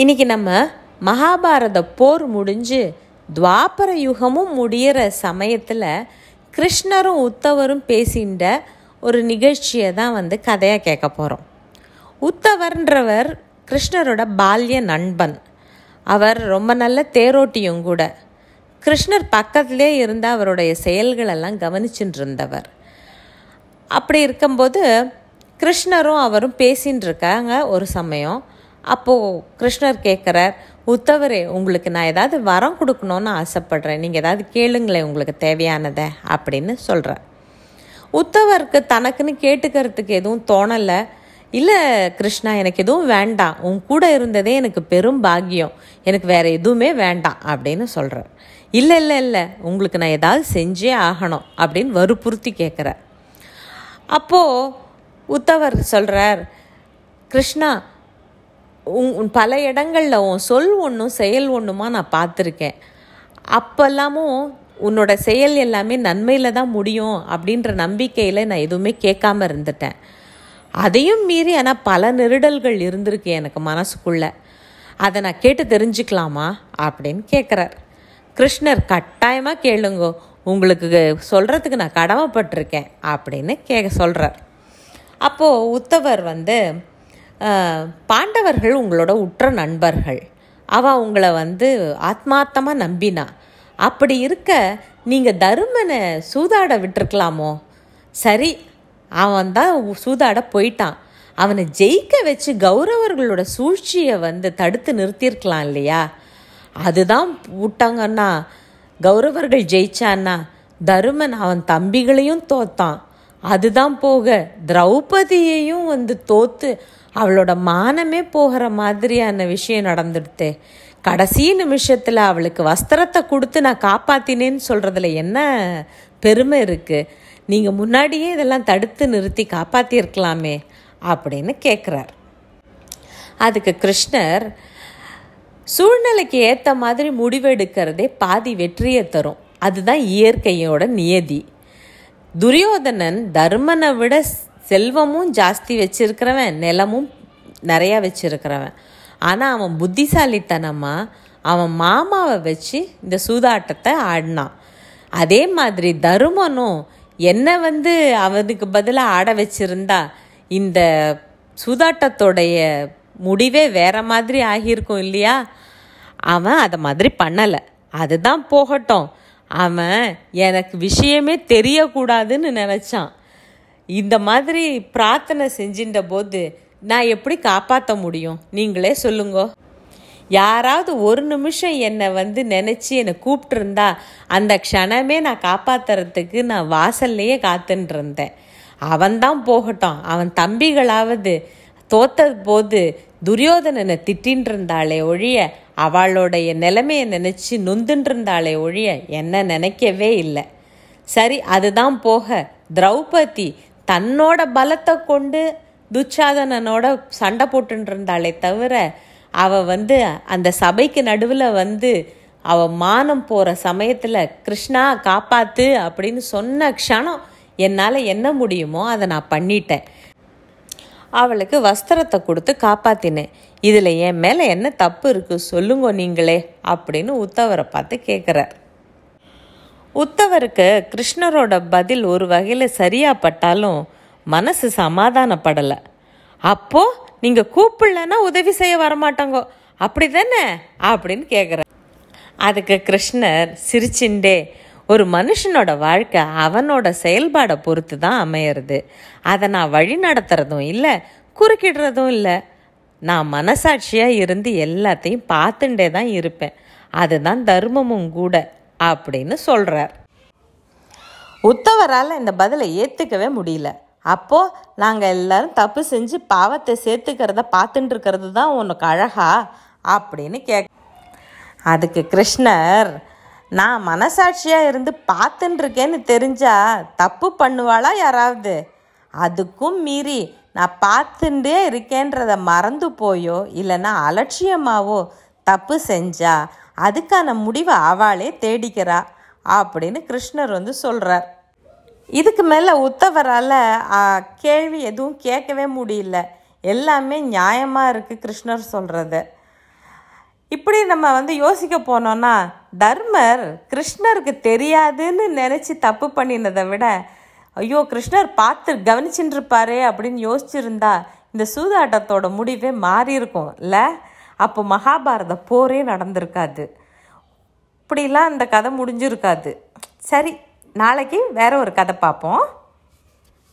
இன்னைக்கு நம்ம மகாபாரத போர் முடிஞ்சு துவாபர யுகமும் முடியிற சமயத்தில் கிருஷ்ணரும் உத்தவரும் பேசின்ற ஒரு நிகழ்ச்சியை தான் வந்து கதையாக கேட்க போகிறோம் உத்தவர்ன்றவர் கிருஷ்ணரோட பால்ய நண்பன். அவர் ரொம்ப நல்ல தேரோட்டியும் கூட. கிருஷ்ணர் பக்கத்திலே இருந்து அவருடைய செயல்களெல்லாம் கவனிச்சுட்டு இருந்தவர் அப்படி இருக்கும்போது கிருஷ்ணரும் அவரும் பேசின்னு இருக்காங்க ஒரு சமயம். அப்போது கிருஷ்ணர் கேட்குறார் உத்தவரே உங்களுக்கு நான் ஏதாவது வரம் கொடுக்கணுன்னு ஆசைப்பட்றேன். நீங்கள் ஏதாவது கேளுங்களேன் உங்களுக்கு தேவையானதை அப்படின்னு சொல்கிறார் உத்தவருக்கு தனக்குன்னு கேட்டுக்கிறதுக்கு எதுவும் தோணலை. இல்லை கிருஷ்ணா எனக்கு எதுவும் வேண்டாம். உன் கூட இருந்ததே எனக்கு பெரும் பாக்கியம். எனக்கு வேறு எதுவுமே வேண்டாம் அப்படின்னு சொல்கிறார் இல்லை இல்லை இல்லை. உங்களுக்கு நான் ஏதாவது செஞ்சே ஆகணும் அப்படின்னு வற்புறுத்தி கேட்குறார். அப்போது உத்தவர் சொல்கிறார் கிருஷ்ணா பல இடங்களில் உன் சொல் ஒன்றும் செயல் ஒன்றுமா நான் பார்த்துருக்கேன். அப்போல்லாமும் உன்னோட செயல் எல்லாமே நன்மையில் தான் முடியும் அப்படின்ற நம்பிக்கையில் நான் எதுவுமே கேட்காம இருந்துட்டேன். அதையும் மீறி ஆனால் பல நெருடல்கள் இருந்திருக்கு எனக்கு மனசுக்குள்ளே. அதை நான் கேட்டு தெரிஞ்சுக்கலாமா அப்படின்னு கேட்குறார் கிருஷ்ணர் கட்டாயமாக கேளுங்கோ உங்களுக்கு சொல்கிறதுக்கு நான் கடமைப்பட்டிருக்கேன் அப்படின்னு கேட்க சொல்கிறார் அப்போது உத்தவர் வந்து பாண்டவர்கள் உங்களோட உற்ற நண்பர்கள். அவள் உங்களை வந்து ஆத்மார்த்தமாக நம்பினா. அப்படி இருக்க நீங்கள் தருமனை சூதாட விட்டுருக்கலாமோ? சரி அவன் தான் சூதாட போயிட்டான். அவனை ஜெயிக்க வச்சு கௌரவர்களோட சூழ்ச்சியை வந்து தடுத்து நிறுத்தியிருக்கலாம் இல்லையா? அதுதான் விட்டாங்கன்னா கௌரவர்கள் ஜெயிச்சான்னா தருமன் அவன் தம்பிகளையும் தோத்தான். அதுதான் போக திரௌபதியையும் வந்து தோத்து அவளோட மானமே போகிற மாதிரியான விஷயம் நடந்துடுத்து. கடைசி நிமிஷத்தில் அவளுக்கு வஸ்திரத்தை கொடுத்து நான் காப்பாத்தினேன்னு சொல்கிறதுல என்ன பெருமை இருக்குது நீங்கள் முன்னாடியே இதெல்லாம் தடுத்து நிறுத்தி காப்பாற்றிருக்கலாமே அப்படின்னு கேட்குறார் அதுக்கு கிருஷ்ணர் சூழ்நிலைக்கு ஏற்ற மாதிரி முடிவெடுக்கிறதே பாதி வெற்றியை தரும். அதுதான் இயற்கையோட நியதி. துரியோதனன் தர்மனை விட செல்வமும் ஜாஸ்தி வச்சிருக்கிறவன் நிலமும் நிறையா வச்சிருக்கிறவன். ஆனால் அவன் புத்திசாலித்தனமாக அவன் மாமாவை வச்சு இந்த சூதாட்டத்தை ஆடினான். அதே மாதிரி தருமனும் என்னை வந்து அவனுக்கு பதிலாக ஆட வச்சிருந்தா இந்த சூதாட்டத்தோடைய முடிவே வேற மாதிரி ஆகியிருக்கும் இல்லையா? அவன் அதை மாதிரி பண்ணலை. அதுதான் போகட்டும். அவன் எனக்கு விஷயமே தெரியக்கூடாதுன்னு நினச்சான். இந்த மாதிரி பிரார்த்தனை செஞ்சின்ற போது நான் எப்படி காப்பாற்ற முடியும்? நீங்களே சொல்லுங்க. யாராவது ஒரு நிமிஷம் என்னை வந்து நினச்சி என்னை கூப்பிட்டுருந்தா அந்த க்ஷணமே நான் காப்பாற்றுறதுக்கு நான் வாசல்லையே காத்துன்ட்ருந்தேன். அவன்தான் போகட்டும். அவன் தம்பிகளாவது தோத்தது போது துரியோதனனை திட்டின்னு இருந்தாளே ஒழிய அவளுடைய நிலைமையை நினச்சி நொந்துன்னு இருந்தாளே ஒழிய என்ன நினைக்கவே இல்லை. சரி அதுதான் போக. திரௌபதி தன்னோட பலத்தை கொண்டு துச்சாதனனோட சண்டை போட்டுன்னு இருந்தாளே தவிர அவ வந்து அந்த சபைக்கு நடுவில் வந்து அவ மானம் போகிற சமயத்தில் கிருஷ்ணா காப்பாத்து அப்படின்னு சொன்ன க்ஷணம் என்னால் என்ன முடியுமோ அதை நான் பண்ணிட்டேன். அவளுக்கு வஸ்திரத்தை கொடுத்து காப்பாத்தினேன். இதில் என் மேலே என்ன தப்பு இருக்குது சொல்லுங்க நீங்களே அப்படின்னு உத்தவரை பார்த்து கேட்குறார் உத்தவருக்கு கிருஷ்ணரோட பதில் ஒரு வகையில் சரியாக பட்டாலும் மனசு சமாதானப்படலை. அப்போ நீங்கள் கூப்பிடலன்னா உதவி செய்ய வரமாட்டாங்கோ. அப்படி தானே அப்படின்னு கேட்குற அதுக்கு கிருஷ்ணர் சிரிச்சுண்டே ஒரு மனுஷனோட வாழ்க்கை அவனோட செயல்பாடை பொறுத்து தான் அமையிறது. அதை நான் வழி நடத்துறதும் இல்லை குறுக்கிடுறதும் இல்லை. நான் மனசாட்சியாக இருந்து எல்லாத்தையும் பார்த்துட்டே தான் இருப்பேன். அதுதான் தர்மமும் கூட. அப்படின்னு சொல்கிறார் உத்தவரால் இந்த பதிலை ஏற்றுக்கவே முடியல. அப்போது நாங்கள் எல்லாரும் தப்பு செஞ்சு பாவத்தை சேர்த்துக்கிறத பார்த்துட்டு இருக்கிறது தான் உனக்கு அழகா? அப்படின்னு கேக் அதுக்கு கிருஷ்ணர் நான் மனசாட்சியாக இருந்து பார்த்துட்டுருக்கேன்னு தெரிஞ்சா தப்பு பண்ணுவாளா யாராவது? அதுக்கும் மீறி நான் பார்த்துட்டே இருக்கேன்றத மறந்து போயோ இல்லைன்னா அலட்சியமாவோ தப்பு செஞ்சா அதுக்கான முடிவை அவளே தேடிக்கிறா அப்படின்னு கிருஷ்ணர் வந்து சொல்கிறார் இதுக்கு மேலே உத்தவரால் கேள்வி எதுவும் கேட்கவே முடியல. எல்லாமே நியாயமாக இருக்குது கிருஷ்ணர் சொல்கிறது இப்படி நம்ம வந்து யோசிக்க போனோம்னா தர்மர் கிருஷ்ணருக்கு தெரியாதுன்னு நினச்சி தப்பு பண்ணினதை விட ஐயோ கிருஷ்ணர் பார்த்து கவனிச்சுட்டு இருப்பாரே அப்படின்னு யோசிச்சிருந்தா இந்த சூதாட்டத்தோட முடிவே மாறி இருக்கும் இல்லை அப்போ மகாபாரத போரே நடந்திருக்காது. இப்படிலாம் அந்த கதை முடிஞ்சிருக்காது. சரி நாளைக்கு வேற ஒரு கதை பார்ப்போம்.